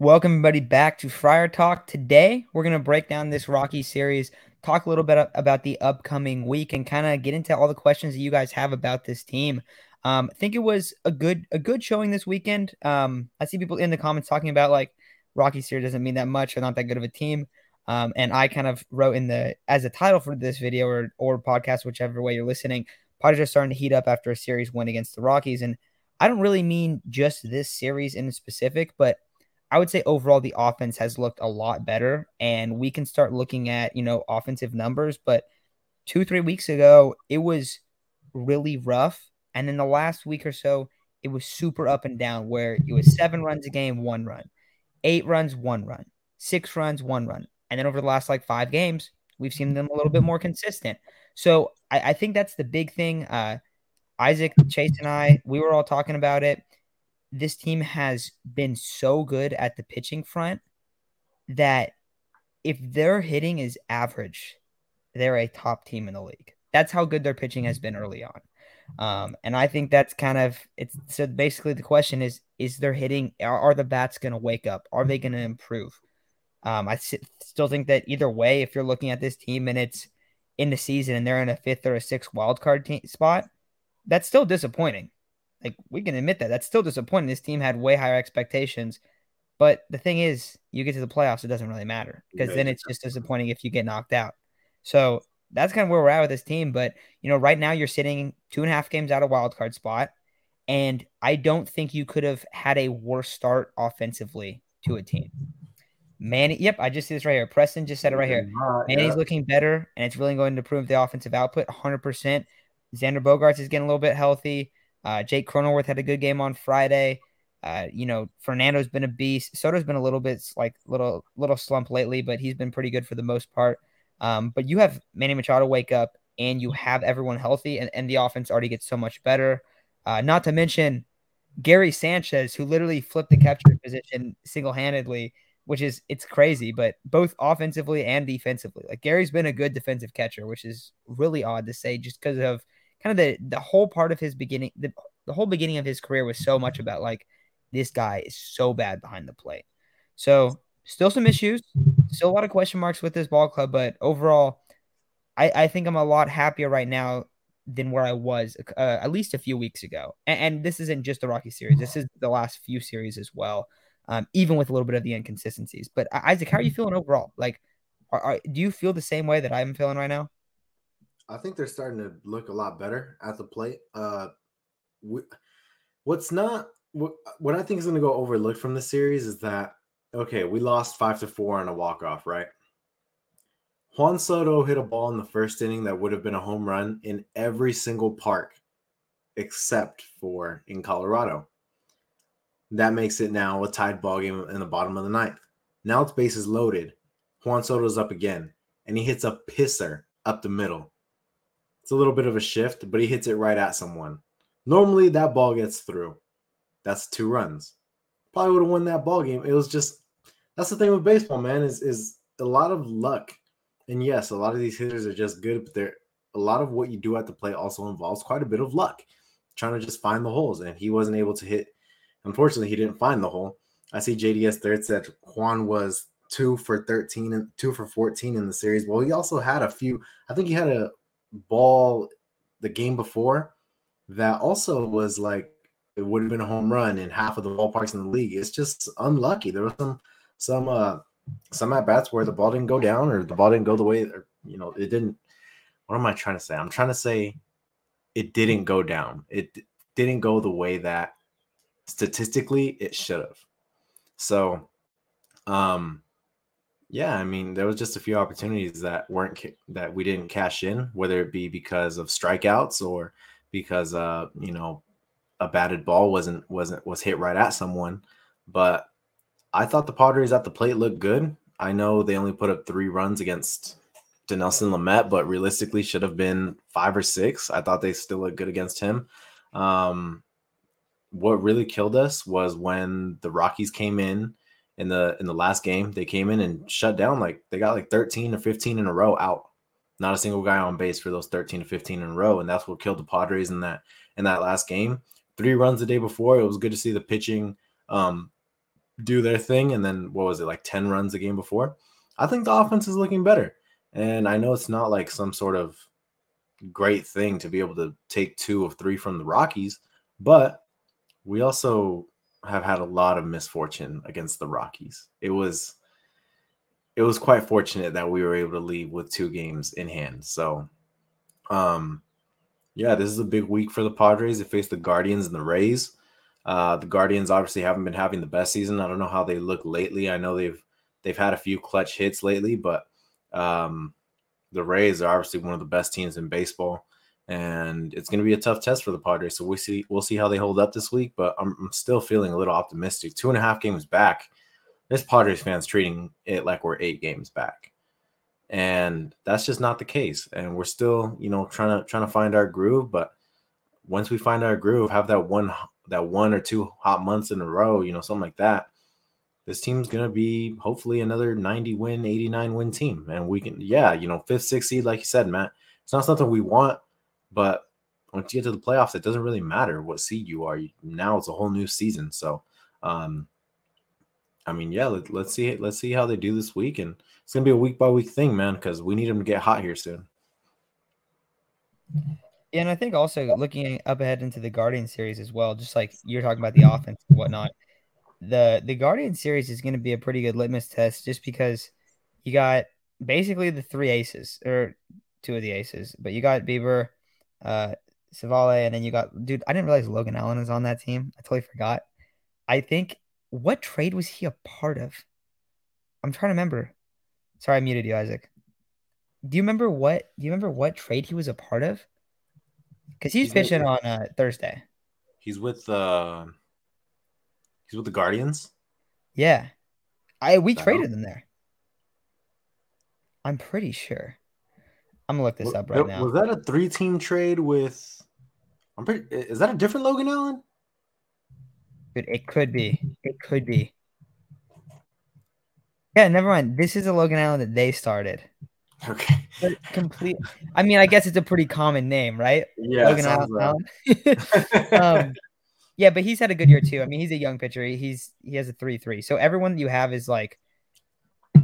Welcome everybody back to Friar Talk. Today we're gonna break down this Rocky series, talk a little bit about the upcoming week, and kind of get into all the questions that you guys have about this team. Um, I think it was a good a good showing this weekend. Um, I see people in the comments talking about like Rocky series doesn't mean that much or not that good of a team. Um, and I kind of wrote in the as a title for this video or or podcast, whichever way you're listening, Padres are starting to heat up after a series win against the Rockies. And I don't really mean just this series in specific, but I would say overall the offense has looked a lot better, and we can start looking at you know offensive numbers. But two three weeks ago, it was really rough, and in the last week or so, it was super up and down. Where it was seven runs a game, one run, eight runs, one run, six runs, one run, and then over the last like five games, we've seen them a little bit more consistent. So I, I think that's the big thing. Uh, Isaac, Chase, and I, we were all talking about it this team has been so good at the pitching front that if their hitting is average, they're a top team in the league. That's how good their pitching has been early on. Um, and I think that's kind of it's so basically the question is is their hitting are, are the bats going to wake up? Are they going to improve? Um, I still think that either way, if you're looking at this team and it's in the season and they're in a fifth or a sixth wild card te- spot, that's still disappointing. Like we can admit that. That's still disappointing. This team had way higher expectations. But the thing is, you get to the playoffs, it doesn't really matter because yeah, then it's just disappointing if you get knocked out. So that's kind of where we're at with this team. But you know, right now you're sitting two and a half games out of wild card spot, and I don't think you could have had a worse start offensively to a team. Manny, yep, I just see this right here. Preston just said it right here. Manny's yeah. looking better, and it's really going to improve the offensive output 100%. Xander Bogaerts is getting a little bit healthy. Uh, Jake Cronenworth had a good game on Friday. Uh, you know, Fernando's been a beast. Soto's been a little bit like little little slump lately, but he's been pretty good for the most part. Um, but you have Manny Machado wake up and you have everyone healthy, and, and the offense already gets so much better. Uh, not to mention Gary Sanchez, who literally flipped the catcher position single handedly, which is it's crazy, but both offensively and defensively. Like Gary's been a good defensive catcher, which is really odd to say just because of kind of the the whole part of his beginning the, the whole beginning of his career was so much about like this guy is so bad behind the plate. So still some issues, still a lot of question marks with this ball club, but overall, I, I think I'm a lot happier right now than where I was uh, at least a few weeks ago. And, and, this isn't just the Rocky series; this is the last few series as well, um, even with a little bit of the inconsistencies. But Isaac, how are you feeling overall? Like, are, are, do you feel the same way that I'm feeling right now? I think they're starting to look a lot better at the plate. Uh, what's not what, what I think is going to go overlooked from the series is that okay, we lost five to four on a walk off, right? Juan Soto hit a ball in the first inning that would have been a home run in every single park except for in Colorado. That makes it now a tied ball game in the bottom of the ninth. Now it's bases loaded. Juan Soto's up again, and he hits a pisser up the middle. It's a little bit of a shift, but he hits it right at someone. Normally that ball gets through. That's two runs. Probably would have won that ball game. It was just that's the thing with baseball, man, is is a lot of luck. And yes, a lot of these hitters are just good, but they're a lot of what you do at the plate also involves quite a bit of luck. Trying to just find the holes. And he wasn't able to hit. Unfortunately, he didn't find the hole. I see JDS third said Juan was two for 13 and two for 14 in the series. Well, he also had a few, I think he had a ball the game before that also was like it would have been a home run in half of the ballparks in the league. It's just unlucky. There was some some uh some at bats where the ball didn't go down or the ball didn't go the way or you know it didn't. What am I trying to say? I'm trying to say it didn't go down. It didn't go the way that statistically it should have. So, um, yeah, I mean, there was just a few opportunities that weren't ca- that we didn't cash in, whether it be because of strikeouts or because uh, you know, a batted ball wasn't wasn't was hit right at someone. But I thought the Padres at the plate looked good. I know they only put up three runs against Dinelson Lamet, but realistically should have been five or six. I thought they still looked good against him. Um, what really killed us was when the Rockies came in in the in the last game. They came in and shut down like they got like 13 or 15 in a row out. Not a single guy on base for those 13 to 15 in a row, and that's what killed the Padres in that in that last game. Three runs the day before. It was good to see the pitching um, do their thing, and then what was it like ten runs a game before? I think the offense is looking better, and I know it's not like some sort of great thing to be able to take two of three from the Rockies, but we also have had a lot of misfortune against the Rockies. It was it was quite fortunate that we were able to leave with two games in hand. So um yeah, this is a big week for the Padres. They face the Guardians and the Rays. Uh, the Guardians obviously haven't been having the best season. I don't know how they look lately. I know they've they've had a few clutch hits lately, but um, the Rays are obviously one of the best teams in baseball, and it's going to be a tough test for the Padres. So we see we'll see how they hold up this week. But I'm, I'm still feeling a little optimistic. Two and a half games back, this Padres fans treating it like we're eight games back and that's just not the case and we're still you know trying to trying to find our groove but once we find our groove have that one that one or two hot months in a row you know something like that this team's gonna be hopefully another 90 win 89 win team and we can yeah you know fifth sixth seed like you said matt it's not something we want but once you get to the playoffs it doesn't really matter what seed you are. Now it's a whole new season. So um I mean, yeah, let, let's see let's see how they do this week, and it's gonna be a week by week thing, man, because we need them to get hot here soon. Yeah, and I think also looking up ahead into the Guardian series as well, just like you're talking about the offense and whatnot, the the Guardian series is going to be a pretty good litmus test, just because you got basically the three aces or two of the aces, but you got Bieber, uh, Civale, and then you got dude. I didn't realize Logan Allen is on that team. I totally forgot. I think what trade was he a part of? I'm trying to remember. Sorry, I muted you, Isaac. Do you remember what? Do you remember what trade he was a part of? Because he's, he's pitching with, on uh, Thursday. He's with uh He's with the Guardians. Yeah, I we traded him there. I'm pretty sure. I'm gonna look this up right now. Was that a three-team trade with? I'm pretty. Is that a different Logan Allen? It, it could be. It could be. Yeah, never mind. This is a Logan Allen that they started. Okay. But complete. I mean, I guess it's a pretty common name, right? Yeah. Logan Allen. um, yeah, but he's had a good year too. I mean, he's a young pitcher. He's he has a three three. So everyone that you have is like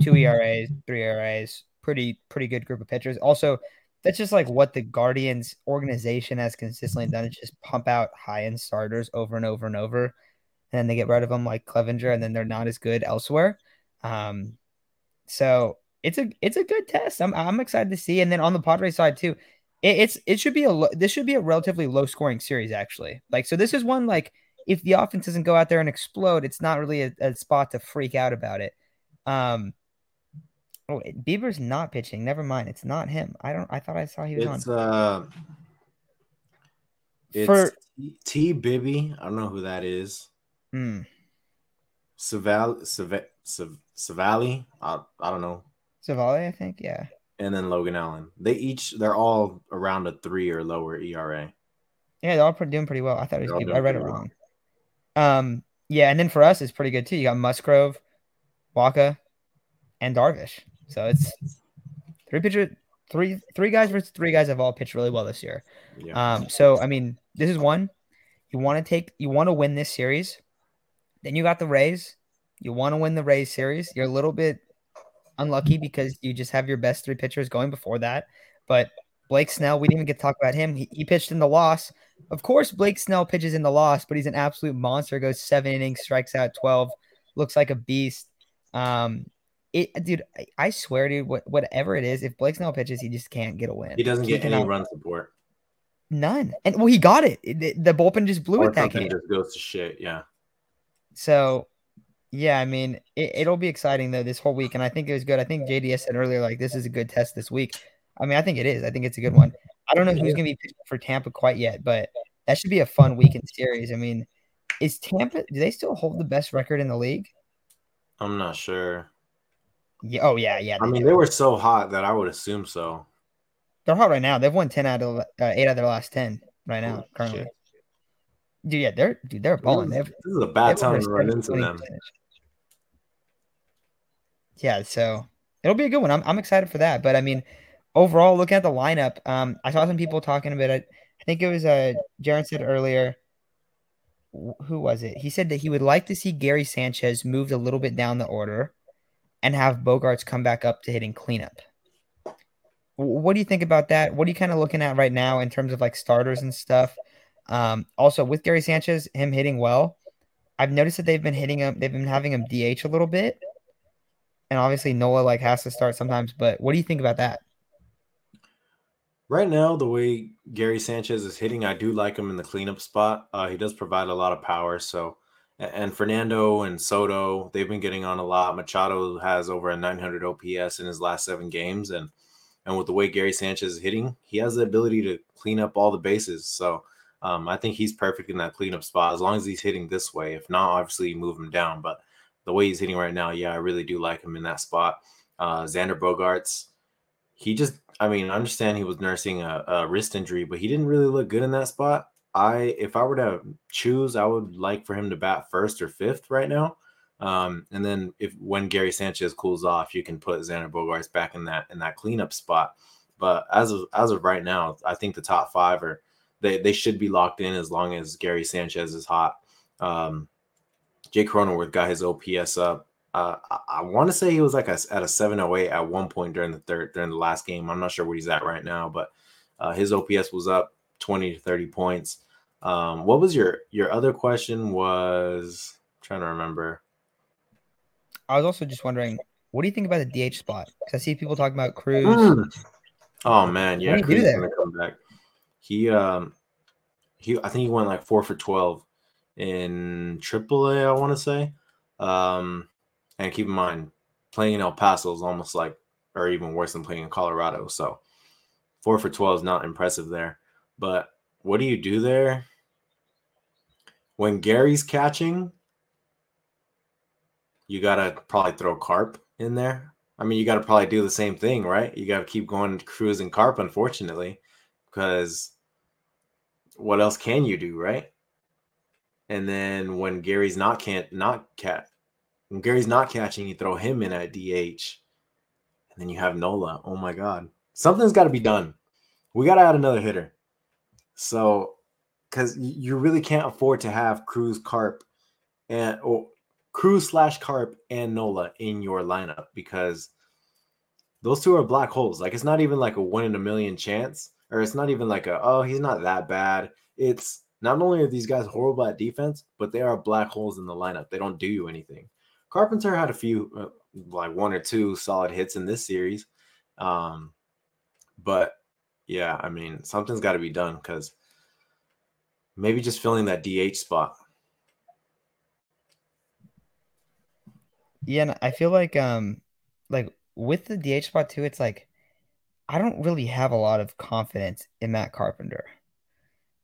two ERAs, three ERAs. Pretty pretty good group of pitchers. Also, that's just like what the Guardians organization has consistently done. Is just pump out high end starters over and over and over and then they get rid of them like Clevinger, and then they're not as good elsewhere. Um, so it's a it's a good test. I'm I'm excited to see. And then on the Padres side too, it, it's it should be a this should be a relatively low scoring series actually. Like so, this is one like if the offense doesn't go out there and explode, it's not really a, a spot to freak out about it. Um, oh, Bieber's not pitching. Never mind, it's not him. I don't. I thought I saw he was it's, on. Uh, it's For T, Bibee. I don't know who that is. Hmm. Civale, Civale, I, I don't know. Civale, I think, yeah. And then Logan Allen. They each, they're all around a three or lower ERA. Yeah, they're all doing pretty well. I thought it was. I read it wrong. Well. Um, yeah, and then for us, it's pretty good too. You got Musgrove, Wacha, and Darvish. So it's three pitcher, three three guys versus three guys have all pitched really well this year. Yeah. Um, so I mean, this is one you want to take, you want to win this series then you got the Rays. You want to win the Rays series. You're a little bit unlucky because you just have your best three pitchers going before that. But Blake Snell, we didn't even get to talk about him. He, he pitched in the loss. Of course, Blake Snell pitches in the loss, but he's an absolute monster. Goes seven innings, strikes out 12, looks like a beast. Um, it, uh, dude, I, I swear, dude, what, whatever it is, if Blake Snell pitches, he just can't get a win. He doesn't he get any run support. None. And well, he got it. The, the bullpen just blew or it that game. Just goes to shit. Yeah. So, yeah, I mean, it, will be exciting though this whole week, and I think it was good. I think JDS said earlier, like this is a good test this week. I mean, I think it is. I think it's a good one. I don't know who's going to be pitching for Tampa quite yet, but that should be a fun weekend series. I mean, is Tampa? Do they still hold the best record in the league? I'm not sure. Yeah. Oh yeah, yeah. I mean, do. they were so hot that I would assume so. They're hot right now. They've won ten out of uh, eight out of their last ten right now. Oh, currently. Shit. Dude, yeah, they're dude, they're balling. This, is, this is a bad time to run into them. Yeah, so it'll be a good one. I'm I'm excited for that. But I mean, overall, looking at the lineup, um, I saw some people talking about it. I think it was uh Jaron said earlier. who was it? He said that he would like to see Gary Sanchez moved a little bit down the order and have Bogaerts come back up to hitting cleanup. What do you think about that? What are you kind of looking at right now in terms of like starters and stuff? Um, also, with Gary Sanchez, him hitting well, I've noticed that they've been hitting him. They've been having him DH a little bit, and obviously Nola like has to start sometimes. But what do you think about that? Right now, the way Gary Sanchez is hitting, I do like him in the cleanup spot. Uh, he does provide a lot of power. So, and Fernando and Soto, they've been getting on a lot. Machado has over a 900 OPS in his last seven games, and and with the way Gary Sanchez is hitting, he has the ability to clean up all the bases. So um, I think he's perfect in that cleanup spot as long as he's hitting this way. If not, obviously move him down. But the way he's hitting right now, yeah, I really do like him in that spot. Uh, Xander Bogaerts, he just, I mean, I understand he was nursing a, a wrist injury, but he didn't really look good in that spot. I, if I were to choose, I would like for him to bat first or fifth right now. Um, and then if when Gary Sanchez cools off, you can put Xander Bogaerts back in that in that cleanup spot. But as of as of right now, I think the top five are they, they should be locked in as long as Gary Sanchez is hot. Um, Jake Cronenworth got his OPS up. Uh, I, I want to say he was like a, at a 708 at one point during the third during the last game. I'm not sure where he's at right now, but uh, his OPS was up 20 to 30 points. Um, what was your your other question? Was I'm trying to remember. I was also just wondering, what do you think about the DH spot? Because I see people talking about Cruz. Mm. Oh man, yeah, Cruz is gonna come back. He um he I think he went like four for twelve in AAA, I want to say. Um, and keep in mind, playing in El Paso is almost like, or even worse than playing in Colorado. So four for 12 is not impressive there. But what do you do there? When Gary's catching, you got to probably throw Carp in there. I mean, you got to probably do the same thing, right? You got to keep going Cruz and Carp, unfortunately because what else can you do, right? And then when Gary's not can't not cat when Gary's not catching, you throw him in at DH, and then you have Nola. Oh my God, something's got to be done. We got to add another hitter. So, because you really can't afford to have Cruz, Carp, and or Cruz slash Carp and Nola in your lineup because those two are black holes. Like it's not even like a one in a million chance or it's not even like a oh he's not that bad. It's not only are these guys horrible at defense, but they are black holes in the lineup. They don't do you anything. Carpenter had a few uh, like one or two solid hits in this series, um, but yeah, I mean something's got to be done because maybe just filling that DH spot. Yeah, and I feel like um like with the DH spot too, it's like I don't really have a lot of confidence in Matt Carpenter.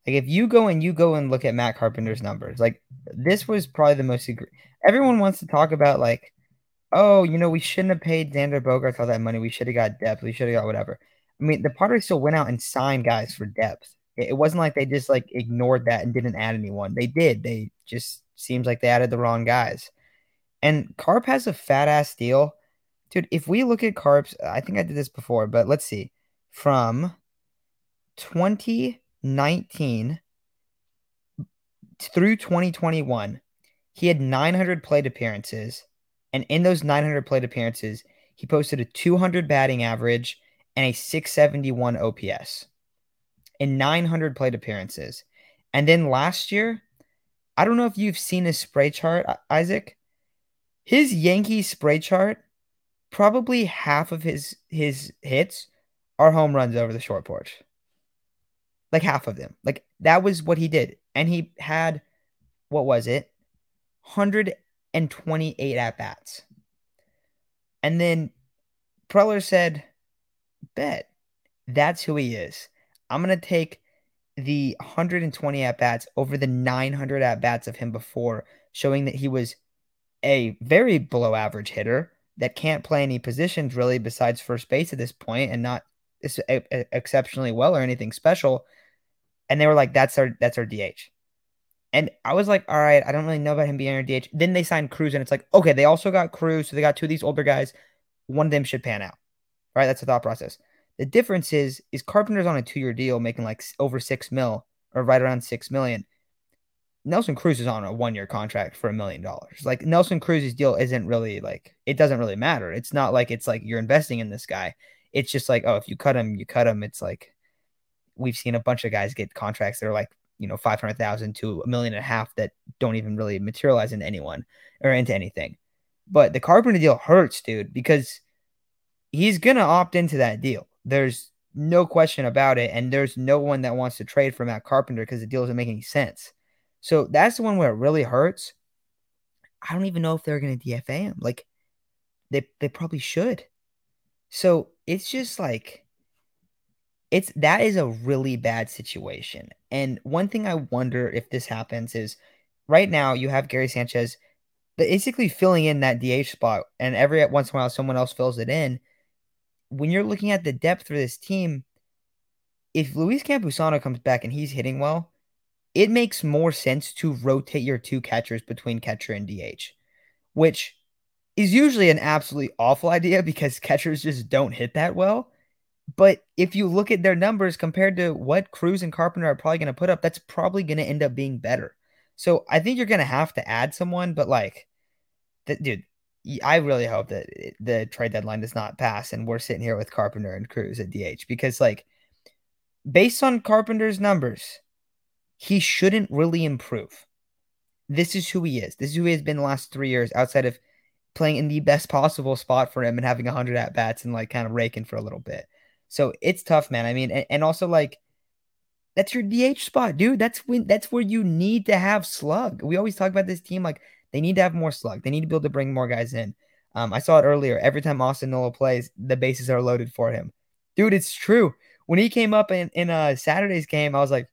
Like if you go and you go and look at Matt Carpenter's numbers, like this was probably the most. Everyone wants to talk about like, oh, you know, we shouldn't have paid Xander Bogaerts all that money. We should have got depth. We should have got whatever. I mean, the Padres still went out and signed guys for depth. It, wasn't like they just like ignored that and didn't add anyone. They did. They just seems like they added the wrong guys. And Carp has a fat ass deal Dude, if we look at Carps, I think I did this before, but let's see. From 2019 through 2021, he had 900 plate appearances. And in those 900 plate appearances, he posted a 200 batting average and a 671 OPS in 900 plate appearances. And then last year, I don't know if you've seen his spray chart, Isaac. His Yankee spray chart probably half of his his hits are home runs over the short porch. Like half of them. Like that was what he did. And he had what was it? 128 at bats. And then Preller said, Bet that's who he is. I'm going to take the 120 at bats over the 900 at bats of him before, showing that he was a very below average hitter, that can't play any positions really besides first base at this point and not exceptionally well or anything special. And they were like, "That's our that's our DH." And I was like, "All right, I don't really know about him being our DH." Then they signed Cruz, and it's like, okay, they also got Cruz, so they got two of these older guys. One of them should pan out, right? That's the thought process. The difference is, is Carpenter's on a two-year deal, making like over six mil or right around six million. Nelson Cruz is on a one year contract for a million dollars. Like Nelson Cruz's deal isn't really like it doesn't really matter. It's not like it's like you're investing in this guy. It's just like, oh, if you cut him, you cut him. It's like we've seen a bunch of guys get contracts that are like, you know, 500,000 to a million and a half that don't even really materialize into anyone or into anything. But the Carpenter deal hurts, dude, because he's going to opt into that deal. There's no question about it. And there's no one that wants to trade for Matt Carpenter because the deal doesn't make any sense. So that's the one where it really hurts. I don't even know if they're going to DFA him. Like, they, they probably should. So it's just like, it's that is a really bad situation. And one thing I wonder if this happens is right now you have Gary Sanchez basically filling in that DH spot, and every once in a while someone else fills it in. When you're looking at the depth for this team, if Luis Campusano comes back and he's hitting well, it makes more sense to rotate your two catchers between catcher and DH, which is usually an absolutely awful idea because catchers just don't hit that well. But if you look at their numbers compared to what Cruz and Carpenter are probably going to put up, that's probably going to end up being better. So I think you're going to have to add someone, but like, th- dude, I really hope that the trade deadline does not pass and we're sitting here with Carpenter and Cruz at DH because, like, based on Carpenter's numbers, he shouldn't really improve. This is who he is. This is who he has been the last three years outside of playing in the best possible spot for him and having 100 at bats and, like, kind of raking for a little bit. So it's tough, man. I mean, and, and also like that's your DH spot, dude. That's when that's where you need to have slug. We always talk about this team like they need to have more slug. They need to be able to bring more guys in. Um, I saw it earlier. Every time Austin Nola plays, the bases are loaded for him. Dude, it's true. When he came up in, in a Saturday's game, I was like,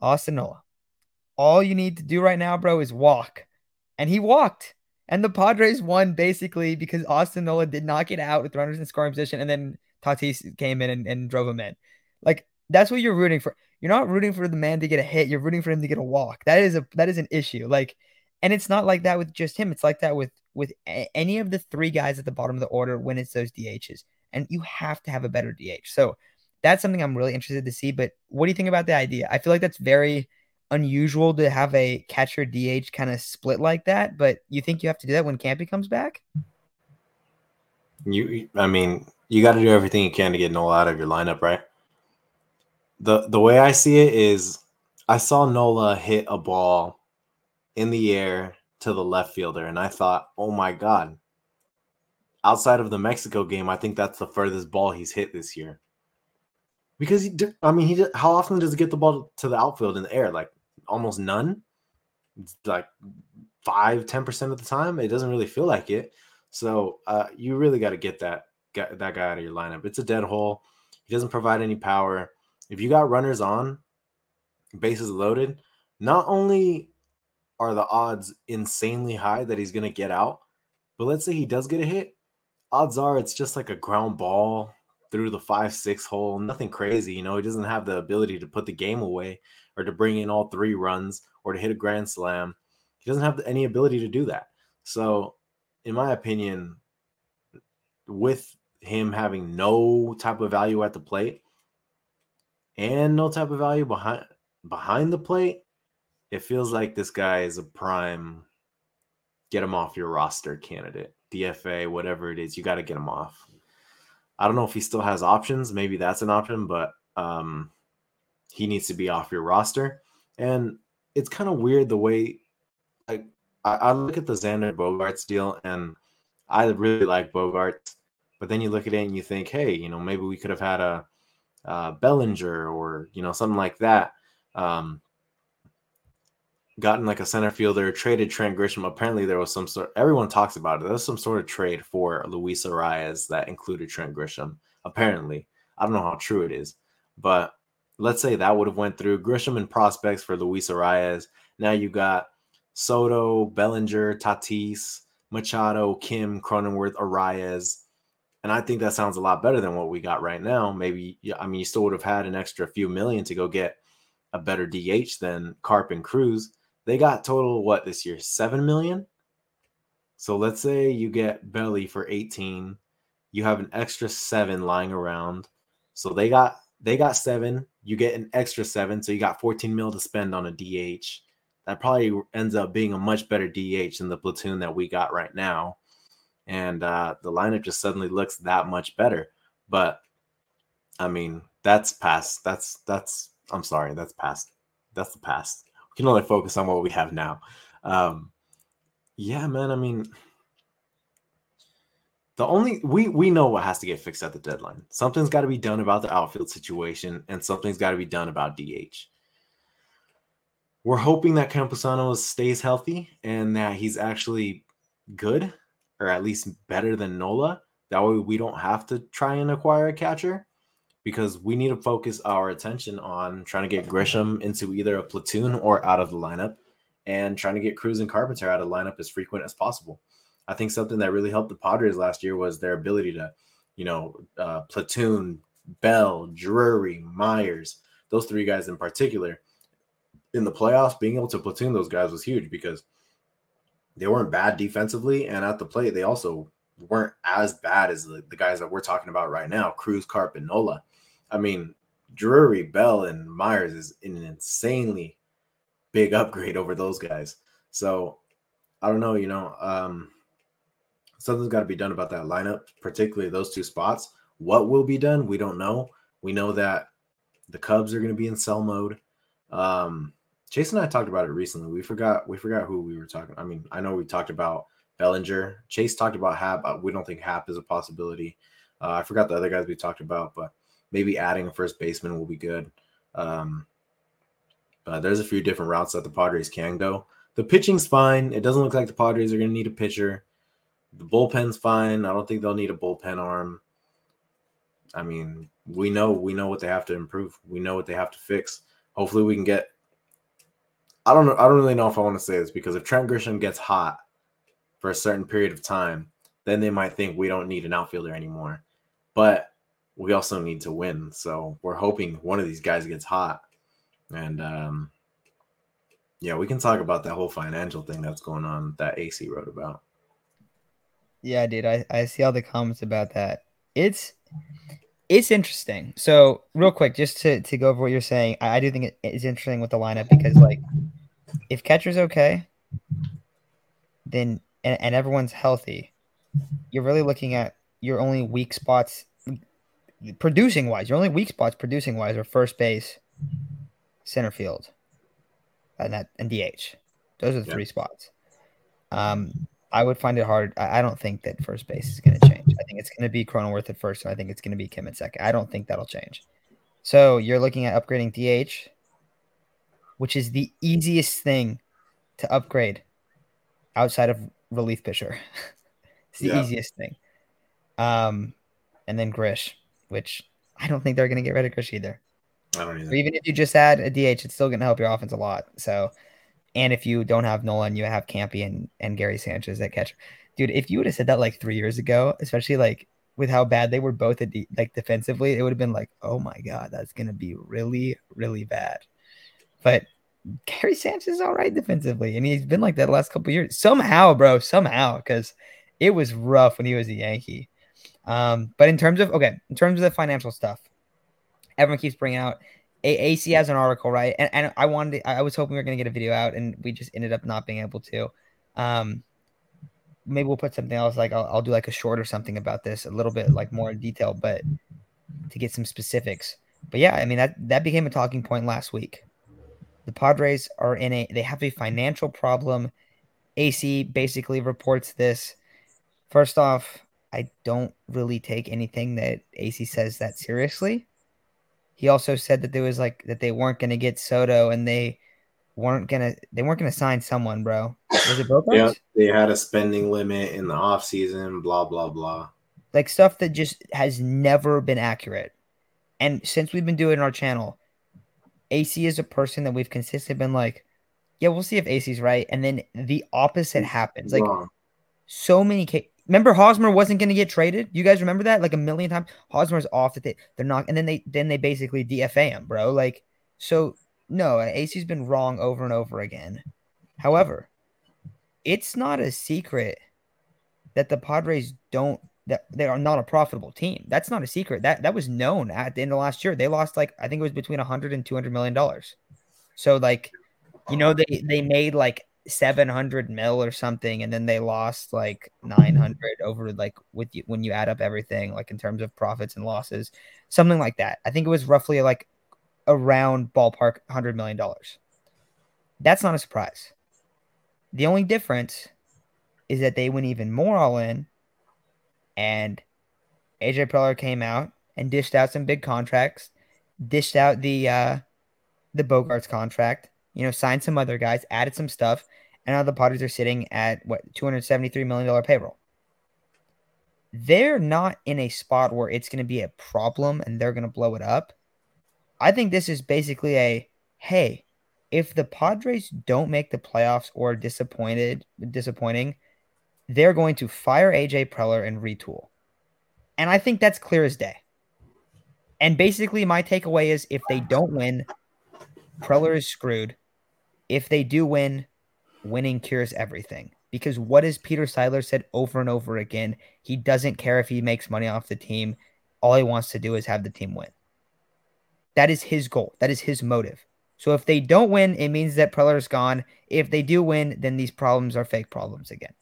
Austin Nola, all you need to do right now, bro, is walk. And he walked. And the Padres won basically because Austin Nola did not get out with runners in scoring position. And then Tatis came in and, and drove him in. Like that's what you're rooting for. You're not rooting for the man to get a hit. You're rooting for him to get a walk. That is a that is an issue. Like, and it's not like that with just him. It's like that with with a- any of the three guys at the bottom of the order when it's those DHs. And you have to have a better DH. So that's something I'm really interested to see. But what do you think about the idea? I feel like that's very unusual to have a catcher DH kind of split like that. But you think you have to do that when Campy comes back? You, I mean, you got to do everything you can to get Nola out of your lineup, right? The the way I see it is I saw Nola hit a ball in the air to the left fielder and I thought, "Oh my god. Outside of the Mexico game, I think that's the furthest ball he's hit this year." Because he I mean, he how often does he get the ball to the outfield in the air? Like almost none. It's like five, ten percent of the time. It doesn't really feel like it. So uh, you really got to get that get that guy out of your lineup. It's a dead hole. He doesn't provide any power. If you got runners on, bases loaded, not only are the odds insanely high that he's going to get out, but let's say he does get a hit, odds are it's just like a ground ball through the five, six hole, nothing crazy. You know, he doesn't have the ability to put the game away or to bring in all three runs or to hit a grand slam. He doesn't have any ability to do that. So, in my opinion, with him having no type of value at the plate and no type of value behind behind the plate, it feels like this guy is a prime get him off your roster candidate. DFA, whatever it is, you got to get him off. I don't know if he still has options. Maybe that's an option, but um, he needs to be off your roster. And it's kind of weird the way, like, I, I look at the Xander Bogaerts deal, and I really like Bogaerts. But then you look at it and you think, hey, you know, maybe we could have had a, a Bellinger or you know something like that. Um, gotten like a center fielder, traded Trent Grisham. Apparently, there was some sort. Everyone talks about it. There's some sort of trade for Luis Arraez that included Trent Grisham. Apparently, I don't know how true it is, but let's say that would have went through Grisham and prospects for Luis Arraez. Now you got Soto, Bellinger, Tatis, Machado, Kim, Cronenworth, Arraez. And I think that sounds a lot better than what we got right now. Maybe, I mean, you still would have had an extra few million to go get a better DH than Carp and Cruz. They got total what this year? Seven million. So let's say you get Belly for 18. You have an extra seven lying around. So they got they got seven. You get an extra seven. So you got 14 mil to spend on a DH. that probably ends up being a much better DH than the platoon that we got right now. And uh, the lineup just suddenly looks that much better. But I mean, that's past. That's that's. I'm sorry, that's past. That's the past. Can only focus on what we have now. Um, yeah, man. I mean, the only we we know what has to get fixed at the deadline. Something's got to be done about the outfield situation, and something's got to be done about DH. We're hoping that Campusano stays healthy and that he's actually good, or at least better than Nola. That way, we don't have to try and acquire a catcher because we need to focus our attention on trying to get Grisham into either a platoon or out of the lineup, and trying to get Cruz and Carpenter out of the lineup as frequent as possible. I think something that really helped the Padres last year was their ability to, you know, uh, platoon Bell, Drury, Myers, those three guys in particular. In the playoffs, being able to platoon those guys was huge because they weren't bad defensively, and at the plate, they also weren't as bad as the, the guys that we're talking about right now, Cruz, Carp, and Nola. I mean, Drury, Bell, and Myers is an insanely big upgrade over those guys. So I don't know, you know, um, something's got to be done about that lineup, particularly those two spots. What will be done, we don't know. We know that the Cubs are going to be in sell mode. Um, Chase and I talked about it recently. We forgot we forgot who we were talking. I mean, I know we talked about Bellinger. Chase talked about Happ. Uh, we don't think Happ is a possibility. Uh, I forgot the other guys we talked about, but maybe adding a first baseman will be good. Um, but there's a few different routes that the Padres can go. The pitching's fine. It doesn't look like the Padres are going to need a pitcher. The bullpen's fine. I don't think they'll need a bullpen arm. I mean, we know we know what they have to improve. We know what they have to fix. Hopefully, we can get. I don't know. I don't really know if I want to say this because if Trent Grisham gets hot for a certain period of time, then they might think we don't need an outfielder anymore. But we also need to win, so we're hoping one of these guys gets hot, and um, yeah, we can talk about that whole financial thing that's going on that AC wrote about. Yeah, dude, I, I see all the comments about that. It's it's interesting. So, real quick, just to, to go over what you're saying, I, I do think it is interesting with the lineup because, like, if catcher's okay, then and, and everyone's healthy, you're really looking at your only weak spots producing wise. Your only weak spots producing wise are first base, center field, and that and DH. Those are the yeah. three spots. Um, I would find it hard. I, I don't think that first base is going to change. I think it's going to be Cronenworth at first, and I think it's going to be Kim at second. I don't think that'll change. So you're looking at upgrading DH, which is the easiest thing to upgrade outside of relief pitcher. it's the yeah. easiest thing. Um, and then Grish, which I don't think they're going to get rid of Grish either. I don't either. Or even if you just add a DH, it's still going to help your offense a lot. So and if you don't have Nolan, you have Campy and, and Gary Sanchez at catcher. Dude, if you would have said that like three years ago, especially like with how bad they were both at de- like defensively, it would have been like, oh my god, that's gonna be really, really bad. But Gary Sanchez is all right defensively, and he's been like that the last couple years. Somehow, bro, somehow, because it was rough when he was a Yankee. Um, but in terms of okay, in terms of the financial stuff, everyone keeps bringing out AC has an article, right? And, and I wanted, to, I was hoping we were going to get a video out, and we just ended up not being able to. Um, maybe we'll put something else, like I'll, I'll do like a short or something about this, a little bit like more in detail, but to get some specifics. But yeah, I mean that that became a talking point last week. The Padres are in a, they have a financial problem. AC basically reports this. First off, I don't really take anything that AC says that seriously he also said that there was like that they weren't going to get Soto and they weren't gonna they weren't gonna sign someone, bro. Was it both? yeah, they had a spending limit in the off season. Blah blah blah. Like stuff that just has never been accurate. And since we've been doing our channel, AC is a person that we've consistently been like, yeah, we'll see if AC's right, and then the opposite happens. Like so many cases. Remember Hosmer wasn't going to get traded. You guys remember that like a million times. Hosmer's off that they they're not, and then they then they basically DFA him, bro. Like so, no, AC's been wrong over and over again. However, it's not a secret that the Padres don't that they are not a profitable team. That's not a secret. That that was known at the end of last year. They lost like I think it was between 100 and 200 million dollars. So like You know, they they made like 700 mil or something and then they lost like 900 over like with you when you add up everything like in terms of profits and losses something like that. I think it was roughly like around ballpark 100 million dollars. That's not a surprise. The only difference is that they went even more all in and aj preller came out and dished out some big contracts dished out the uh the bogaerts contract you know, signed some other guys, added some stuff, and now the Padres are sitting at what $273 million payroll. They're not in a spot where it's going to be a problem and they're going to blow it up. I think this is basically a hey, if the Padres don't make the playoffs or disappointed disappointing, they're going to fire AJ Preller and retool. And I think that's clear as day. And basically my takeaway is if they don't win, Preller is screwed if they do win, winning cures everything. Because what has Peter Seidler said over and over again? He doesn't care if he makes money off the team. All he wants to do is have the team win. That is his goal. That is his motive. So if they don't win, it means that Preller is gone. If they do win, then these problems are fake problems again.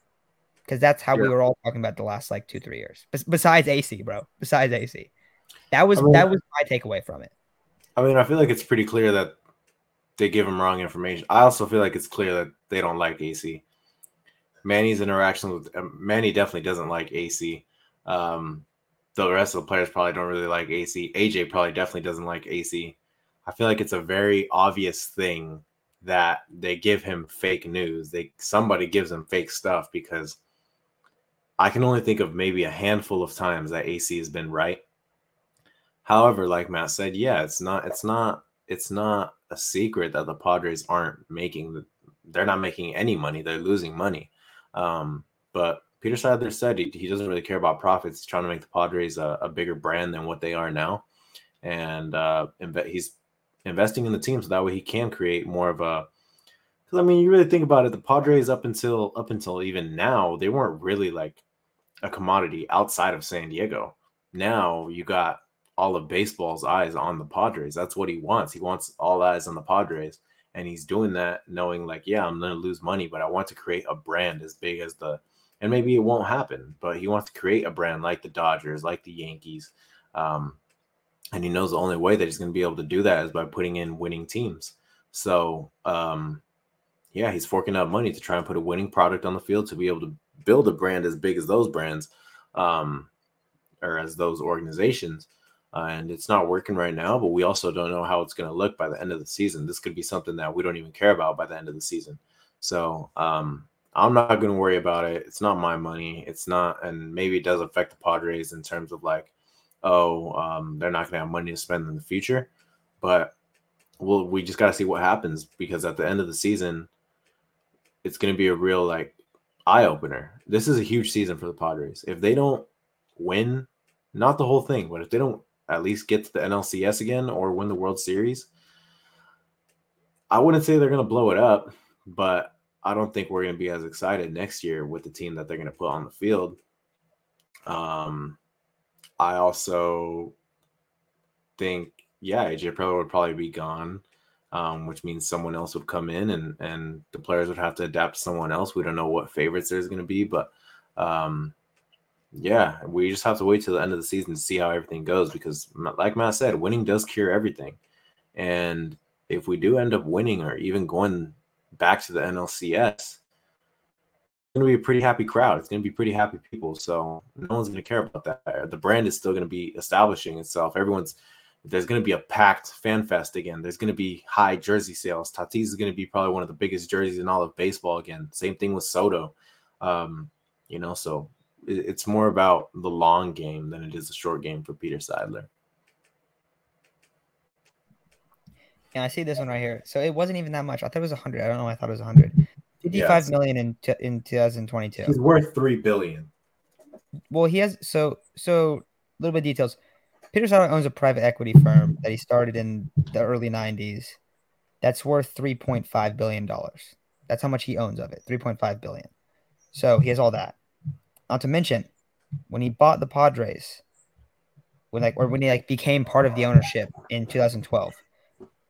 Because that's how yeah. we were all talking about the last like two, three years. besides AC, bro. Besides AC. That was I mean, that was my takeaway from it. I mean, I feel like it's pretty clear that they give him wrong information. I also feel like it's clear that they don't like AC. Manny's interaction with um, Manny definitely doesn't like AC. Um, the rest of the players probably don't really like AC. AJ probably definitely doesn't like AC. I feel like it's a very obvious thing that they give him fake news. They somebody gives him fake stuff because I can only think of maybe a handful of times that AC has been right. However, like Matt said, yeah, it's not it's not it's not a secret that the Padres aren't making the, they're not making any money. They're losing money. Um, but Peter Seidler said he, he doesn't really care about profits. He's trying to make the Padres a, a bigger brand than what they are now. And uh, inve- he's investing in the team so that way he can create more of a because I mean you really think about it, the Padres up until up until even now, they weren't really like a commodity outside of San Diego. Now you got all of baseball's eyes on the Padres. That's what he wants. He wants all eyes on the Padres. And he's doing that knowing like, yeah, I'm going to lose money, but I want to create a brand as big as the, and maybe it won't happen, but he wants to create a brand like the Dodgers, like the Yankees. Um, and he knows the only way that he's going to be able to do that is by putting in winning teams. So, um, yeah, he's forking out money to try and put a winning product on the field to be able to build a brand as big as those brands um, or as those organizations and it's not working right now. But we also don't know how it's going to look by the end of the season. This could be something that we don't even care about by the end of the season. So um, I'm not going to worry about it. It's not my money. It's not, and maybe it does affect the Padres in terms of like, oh, um, they're not going to have money to spend in the future. But well, we just got to see what happens because at the end of the season, it's going to be a real like eye opener. This is a huge season for the Padres. If they don't win, not the whole thing, but if they don't at least get to the NLCS again or win the World Series. I wouldn't say they're going to blow it up, but I don't think we're going to be as excited next year with the team that they're going to put on the field. Um, I also think, yeah, AJ Preller would probably be gone, um, which means someone else would come in and and the players would have to adapt to someone else. We don't know what favorites there's going to be, but um, yeah, we just have to wait till the end of the season to see how everything goes because, like Matt said, winning does cure everything. And if we do end up winning or even going back to the NLCS, it's going to be a pretty happy crowd. It's going to be pretty happy people. So no one's going to care about that. The brand is still going to be establishing itself. Everyone's there's going to be a packed fan fest again. There's going to be high jersey sales. Tatis is going to be probably one of the biggest jerseys in all of baseball again. Same thing with Soto. Um, you know, so it's more about the long game than it is a short game for Peter Seidler. Yeah, I see this one right here. So it wasn't even that much. I thought it was 100. I don't know why I thought it was 100. Fifty-five yes. million in t- in 2022. He's worth 3 billion. Well, he has so so a little bit of details. Peter Seidler owns a private equity firm that he started in the early 90s. That's worth 3.5 billion dollars. That's how much he owns of it. 3.5 billion. So he has all that. Not to mention, when he bought the Padres, when like or when he like became part of the ownership in 2012,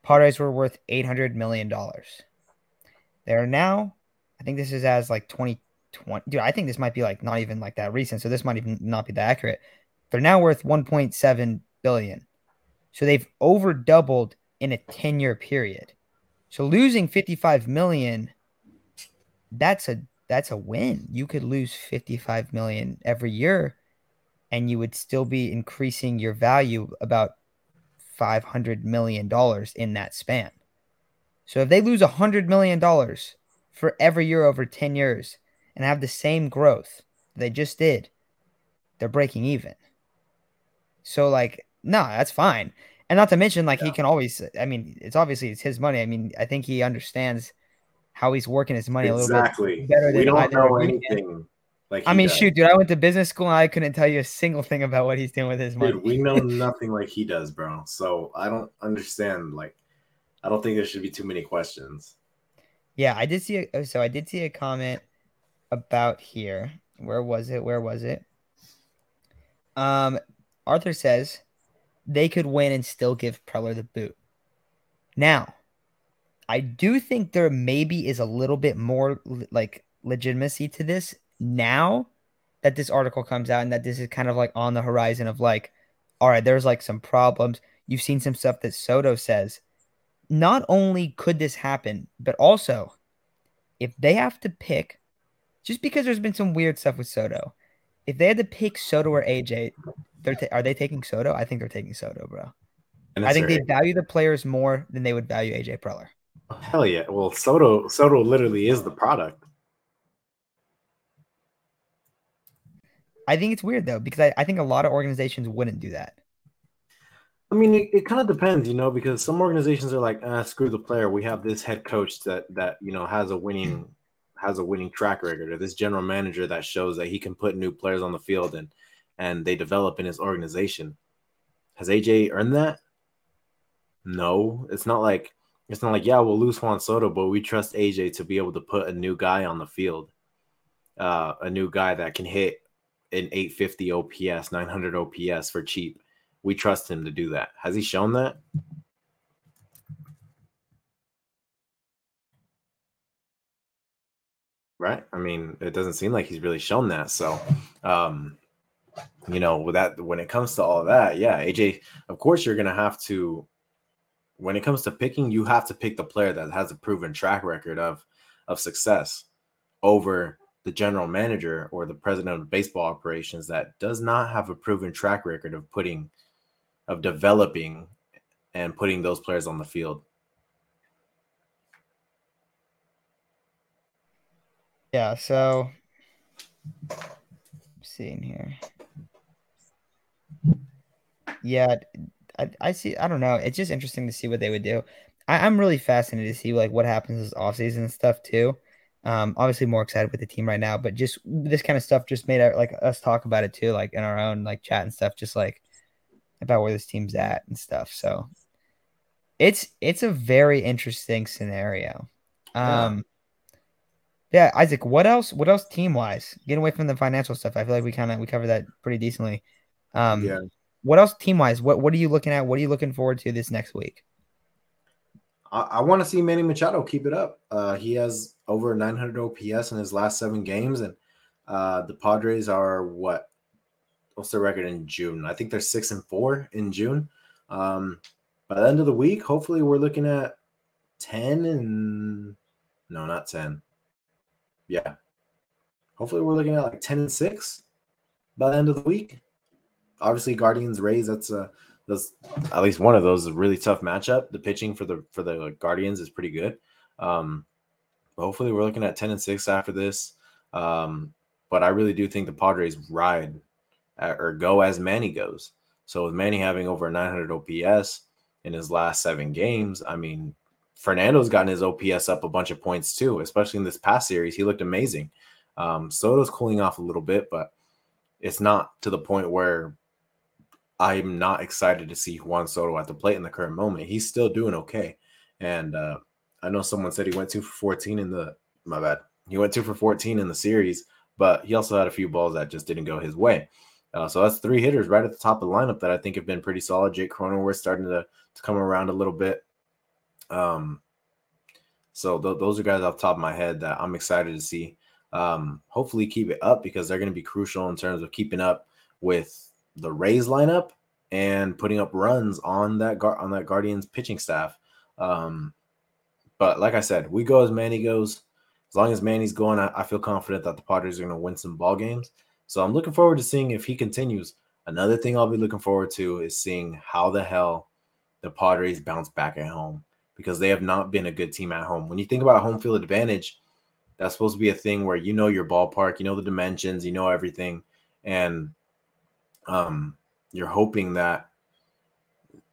Padres were worth 800 million dollars. They are now, I think this is as like 2020. Dude, I think this might be like not even like that recent. So this might even not be that accurate. They're now worth 1.7 billion. So they've over doubled in a 10 year period. So losing 55 million, that's a that's a win. You could lose 55 million every year and you would still be increasing your value about 500 million dollars in that span. So if they lose 100 million dollars for every year over 10 years and have the same growth they just did, they're breaking even. So like, no, that's fine. And not to mention, like yeah. he can always. I mean, it's obviously it's his money. I mean, I think he understands how he's working his money exactly. a little bit better than we don't know anything. Like I mean, does. shoot, dude, I went to business school and I couldn't tell you a single thing about what he's doing with his money. Dude, we know nothing like he does, bro. So I don't understand. Like, I don't think there should be too many questions. Yeah, I did see. A, so I did see a comment about here. Where was it? Where was it? Um, Arthur says they could win and still give Preller the boot. Now, I do think there maybe is a little bit more like legitimacy to this now that this article comes out and that this is kind of like on the horizon of like, all right, there's like some problems. You've seen some stuff that Soto says. Not only could this happen, but also if they have to pick, just because there's been some weird stuff with Soto, if they had to pick Soto or AJ, they're ta- are they taking Soto? I think they're taking Soto, bro. I think they value the players more than they would value AJ Preller. Hell yeah! Well, Soto Soto literally is the product. I think it's weird though because I, I think a lot of organizations wouldn't do that. I mean, it, it kind of depends, you know, because some organizations are like, ah, screw the player. We have this head coach that that you know has a winning has a winning track record, or this general manager that shows that he can put new players on the field and and they develop in his organization. Has AJ earned that? No, it's not like it's not like yeah, we'll lose Juan Soto, but we trust AJ to be able to put a new guy on the field, uh, a new guy that can hit an 850 OPS, 900 OPS for cheap. We trust him to do that. Has he shown that? Right. I mean, it doesn't seem like he's really shown that. So, um, you know, with that, when it comes to all that, yeah, AJ, of course, you're going to have to, when it comes to picking, you have to pick the player that has a proven track record of, of success over the general manager or the president of baseball operations that does not have a proven track record of putting, of developing and putting those players on the field. Yeah. So, seeing here yeah, I, I see. I don't know. It's just interesting to see what they would do. I, am really fascinated to see like what happens this offseason and stuff too. Um, obviously more excited with the team right now, but just this kind of stuff just made our, like us talk about it too, like in our own like chat and stuff, just like about where this team's at and stuff. So it's it's a very interesting scenario. Um, yeah. yeah, Isaac, what else? What else team wise? Get away from the financial stuff. I feel like we kind of we covered that pretty decently. Um, yeah what else team wise? What what are you looking at? What are you looking forward to this next week? I, I want to see Manny Machado keep it up. Uh, he has over 900 OPS in his last seven games, and uh, the Padres are what? What's their record in June? I think they're six and four in June. Um, by the end of the week, hopefully, we're looking at 10 and no, not 10. Yeah. Hopefully, we're looking at like 10 and six by the end of the week obviously Guardians Rays. That's a that's at least one of those a really tough matchup. The pitching for the for the Guardians is pretty good. Um, hopefully, we're looking at ten and six after this. Um, but I really do think the Padres ride at, or go as Manny goes. So with Manny having over 900 OPS in his last seven games, I mean, Fernando's gotten his OPS up a bunch of points too, especially in this past series. He looked amazing. Um, Soto's cooling off a little bit, but it's not to the point where I'm not excited to see Juan Soto at the plate in the current moment. He's still doing okay. And uh, I know someone said he went two for 14 in the, my bad. He went two for 14 in the series, but he also had a few balls that just didn't go his way. Uh, so that's three hitters right at the top of the lineup that I think have been pretty solid. Jake Cronenworth starting to, to come around a little bit. Um, So th- those are guys off top of my head that I'm excited to see. Um, hopefully keep it up because they're going to be crucial in terms of keeping up with the Rays lineup and putting up runs on that gar- on that Guardians pitching staff. Um, but like I said, we go as Manny goes. As long as Manny's going, I, I feel confident that the Padres are going to win some ball games. So I'm looking forward to seeing if he continues. Another thing I'll be looking forward to is seeing how the hell the Padres bounce back at home because they have not been a good team at home. When you think about home field advantage, that's supposed to be a thing where you know your ballpark, you know the dimensions, you know everything, and um, you're hoping that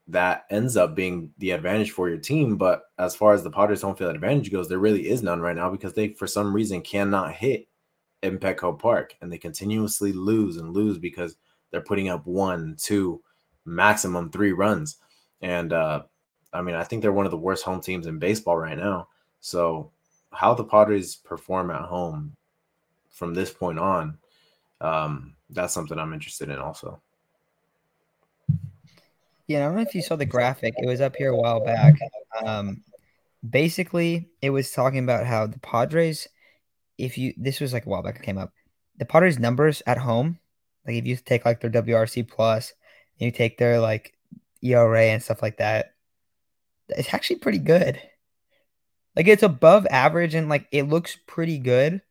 that ends up being the advantage for your team. But as far as the Padres home field advantage goes, there really is none right now because they, for some reason, cannot hit in Petco Park, and they continuously lose and lose because they're putting up one, two, maximum three runs. And uh, I mean, I think they're one of the worst home teams in baseball right now. So, how the Padres perform at home from this point on, um, that's something I'm interested in also. Yeah, I don't know if you saw the graphic. It was up here a while back. Um, basically, it was talking about how the Padres, if you this was like a while back, it came up. The Padres numbers at home, like if you take like their WRC plus, and you take their like ERA and stuff like that, it's actually pretty good. Like it's above average and like it looks pretty good,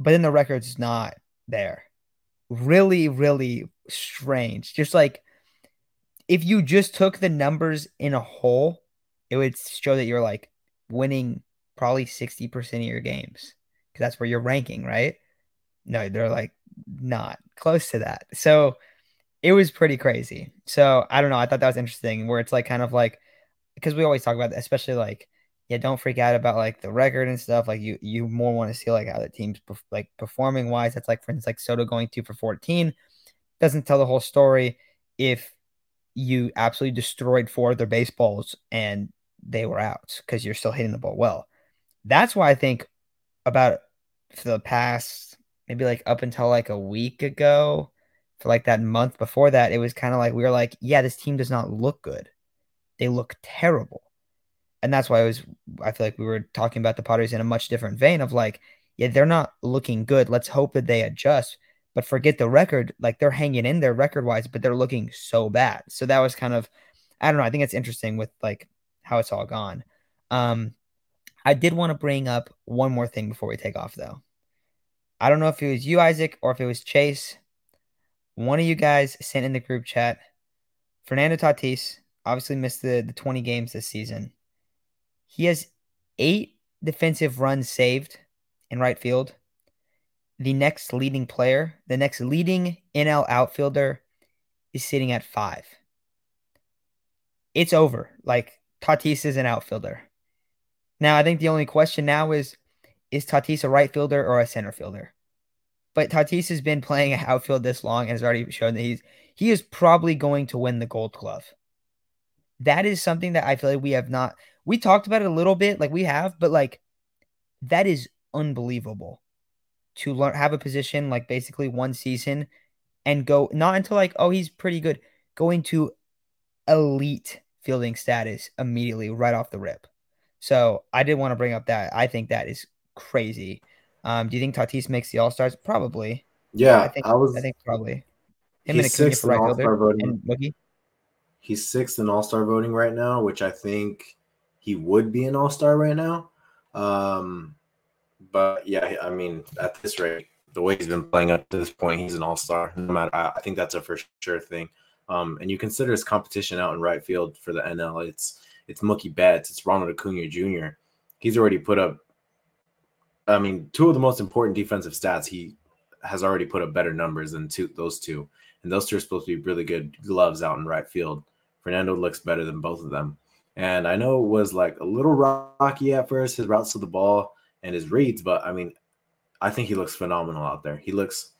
but then the record's not there. Really, really strange. Just like if you just took the numbers in a whole, it would show that you're like winning probably 60% of your games because that's where you're ranking, right? No, they're like not close to that. So it was pretty crazy. So I don't know. I thought that was interesting where it's like kind of like because we always talk about especially like yeah, don't freak out about like the record and stuff. Like you you more want to see like how the team's like performing wise. That's like for instance like Soto going two for 14 doesn't tell the whole story if you absolutely destroyed four of their baseballs and they were out because you're still hitting the ball well. That's why I think about for the past maybe like up until like a week ago, for like that month before that, it was kind of like we were like, yeah, this team does not look good. They look terrible. And that's why I was I feel like we were talking about the Padres in a much different vein of like, yeah, they're not looking good. Let's hope that they adjust but forget the record. Like they're hanging in there record wise, but they're looking so bad. So that was kind of, I don't know. I think it's interesting with like how it's all gone. Um, I did want to bring up one more thing before we take off, though. I don't know if it was you, Isaac, or if it was Chase. One of you guys sent in the group chat. Fernando Tatis obviously missed the, the 20 games this season. He has eight defensive runs saved in right field the next leading player, the next leading NL outfielder is sitting at five. It's over. Like Tatis is an outfielder. Now, I think the only question now is is Tatis a right fielder or a center fielder? But Tatis has been playing outfield this long and has already shown that he's he is probably going to win the gold glove. That is something that I feel like we have not we talked about it a little bit, like we have, but like that is unbelievable to learn have a position like basically one season and go not until like oh he's pretty good going to elite fielding status immediately right off the rip. So I did want to bring up that I think that is crazy. Um, do you think Tatis makes the All Stars? Probably. Yeah, I think I was. I think probably. Him he's sixth in right All Star voting. He's sixth in All Star voting right now, which I think he would be an All Star right now. Um, but yeah, I mean, at this rate, the way he's been playing up to this point, he's an all star. No matter, I think that's a for sure thing. Um, and you consider his competition out in right field for the NL. It's it's Mookie Betts, it's Ronald Acuna Jr. He's already put up. I mean, two of the most important defensive stats. He has already put up better numbers than two those two, and those two are supposed to be really good gloves out in right field. Fernando looks better than both of them. And I know it was like a little rocky at first, his routes to the ball and his reads, but I mean, I think he looks phenomenal out there. He looks.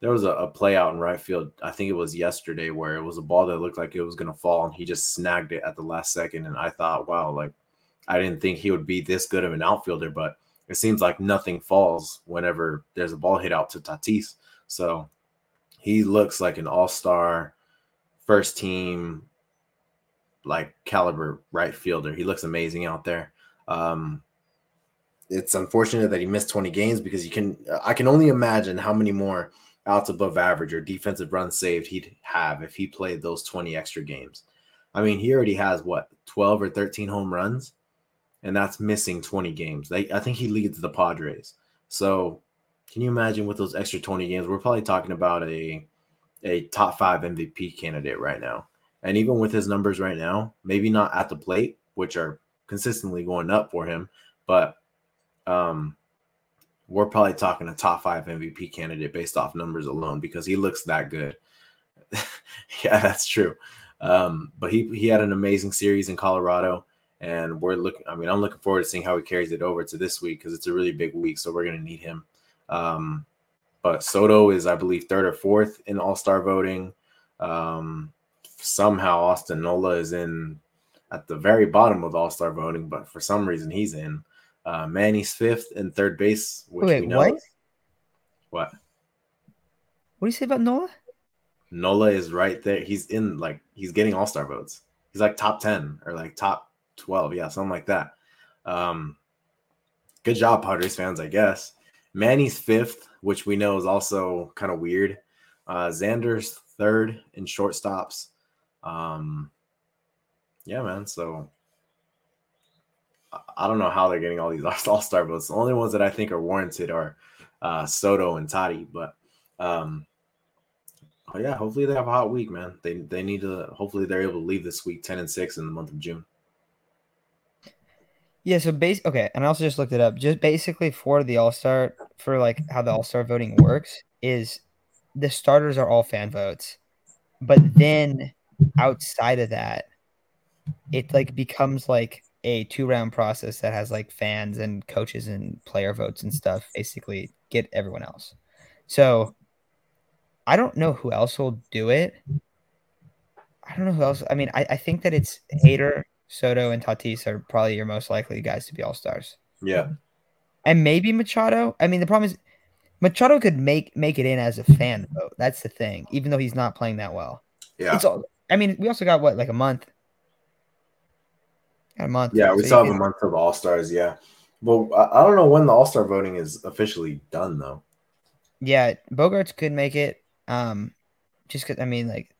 There was a, a, play out in right field. I think it was yesterday where it was a ball that looked like it was going to fall, and he just snagged it at the last second. And I thought, wow, like I didn't think he would be this good of an outfielder, but it seems like nothing falls whenever there's a ball hit out to Tatis. So he looks like an all-star, first team, like caliber right fielder. He looks amazing out there. Um, it's unfortunate that he missed 20 games because you can I can only imagine how many more outs above average or defensive runs saved he'd have if he played those 20 extra games. I mean, he already has what 12 or 13 home runs, and that's missing 20 games. They, I think he leads the Padres. So, can you imagine with those extra 20 games? We're probably talking about a a top five MVP candidate right now. And even with his numbers right now, maybe not at the plate, which are consistently going up for him, but um, we're probably talking a top five MVP candidate based off numbers alone because he looks that good. yeah, that's true. Um, but he he had an amazing series in Colorado, and we're looking. I mean, I'm looking forward to seeing how he carries it over to this week because it's a really big week, so we're gonna need him. Um, but Soto is, I believe, third or fourth in All Star voting. Um, somehow Austin Nola is in at the very bottom of All Star voting, but for some reason he's in. Uh, Manny's fifth and third base, which Wait, we know. What? What? What do you say about Nola? Nola is right there. He's in like he's getting all star votes. He's like top 10 or like top 12. Yeah, something like that. Um good job, Padres fans, I guess. Manny's fifth, which we know is also kind of weird. Uh Xander's third in shortstops. Um yeah, man. So I don't know how they're getting all these all star votes. The only ones that I think are warranted are uh, Soto and Tati. But um, oh yeah, hopefully they have a hot week, man. They they need to. Hopefully they're able to leave this week ten and six in the month of June. Yeah. So base okay, and I also just looked it up. Just basically for the All Star for like how the All Star voting works is the starters are all fan votes, but then outside of that, it like becomes like a two round process that has like fans and coaches and player votes and stuff basically get everyone else. So I don't know who else will do it. I don't know who else. I mean, I, I think that it's Hader, Soto, and Tatis are probably your most likely guys to be all stars. Yeah. And maybe Machado. I mean, the problem is Machado could make make it in as a fan vote. That's the thing, even though he's not playing that well. Yeah. It's all, I mean, we also got what, like a month a month. Yeah, we so still have a month of All Stars. Yeah. Well, I don't know when the All Star voting is officially done, though. Yeah, Bogaerts could make it. Um, just because I mean, like,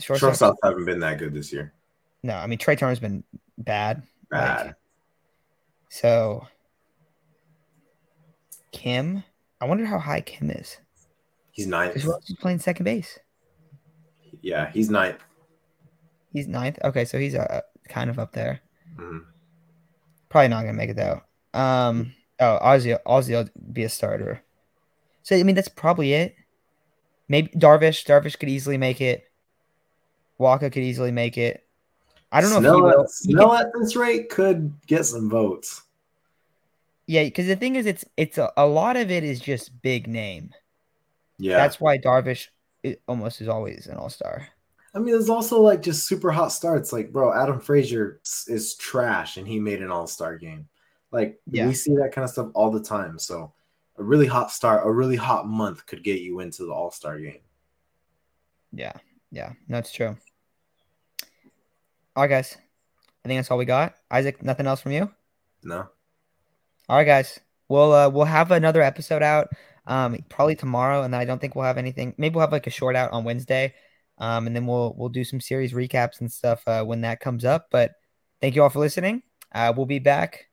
shortstops, shortstops haven't been that good this year. No, I mean Trea Turner's been bad. Bad. Like, so, Kim, I wonder how high Kim is. He's ninth. Is playing second base? Yeah, he's ninth. He's ninth. Okay, so he's uh, kind of up there. Mm-hmm. Probably not gonna make it though. Um. Oh, Ozzie, Ozzie will be a starter. So I mean, that's probably it. Maybe Darvish. Darvish could easily make it. Wacha could easily make it. I don't know Snell, if he will. Snell can, at this rate could get some votes. Yeah, because the thing is, it's it's a, a lot of it is just big name. Yeah, that's why Darvish almost is always an all star. I mean, there's also like just super hot starts. Like, bro, Adam Frazier is trash, and he made an All Star game. Like, yeah. we see that kind of stuff all the time. So, a really hot start, a really hot month could get you into the All Star game. Yeah, yeah, that's true. All right, guys. I think that's all we got. Isaac, nothing else from you? No. All right, guys. We'll uh, we'll have another episode out um probably tomorrow, and then I don't think we'll have anything. Maybe we'll have like a short out on Wednesday. Um, and then we'll we'll do some series recaps and stuff uh, when that comes up. But thank you all for listening. Uh, we'll be back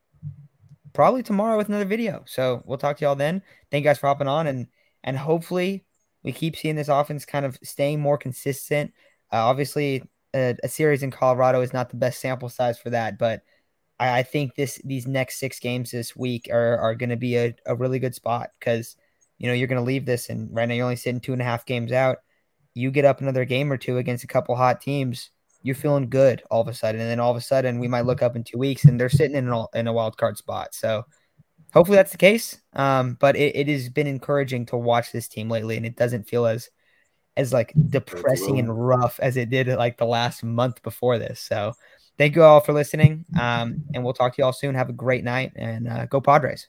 probably tomorrow with another video. So we'll talk to y'all then. Thank you guys for hopping on and and hopefully we keep seeing this offense kind of staying more consistent. Uh, obviously, a, a, series in Colorado is not the best sample size for that, but I, I think this these next six games this week are are going to be a, a really good spot because you know you're going to leave this and right now you're only sitting two and a half games out you get up another game or two against a couple hot teams, you're feeling good all of a sudden. And then all of a sudden, we might look up in two weeks and they're sitting in, in a wild card spot. So hopefully that's the case. Um, but it, it has been encouraging to watch this team lately, and it doesn't feel as as like depressing and rough as it did like the last month before this. So thank you all for listening. Um, and we'll talk to you all soon. Have a great night and uh, go Padres.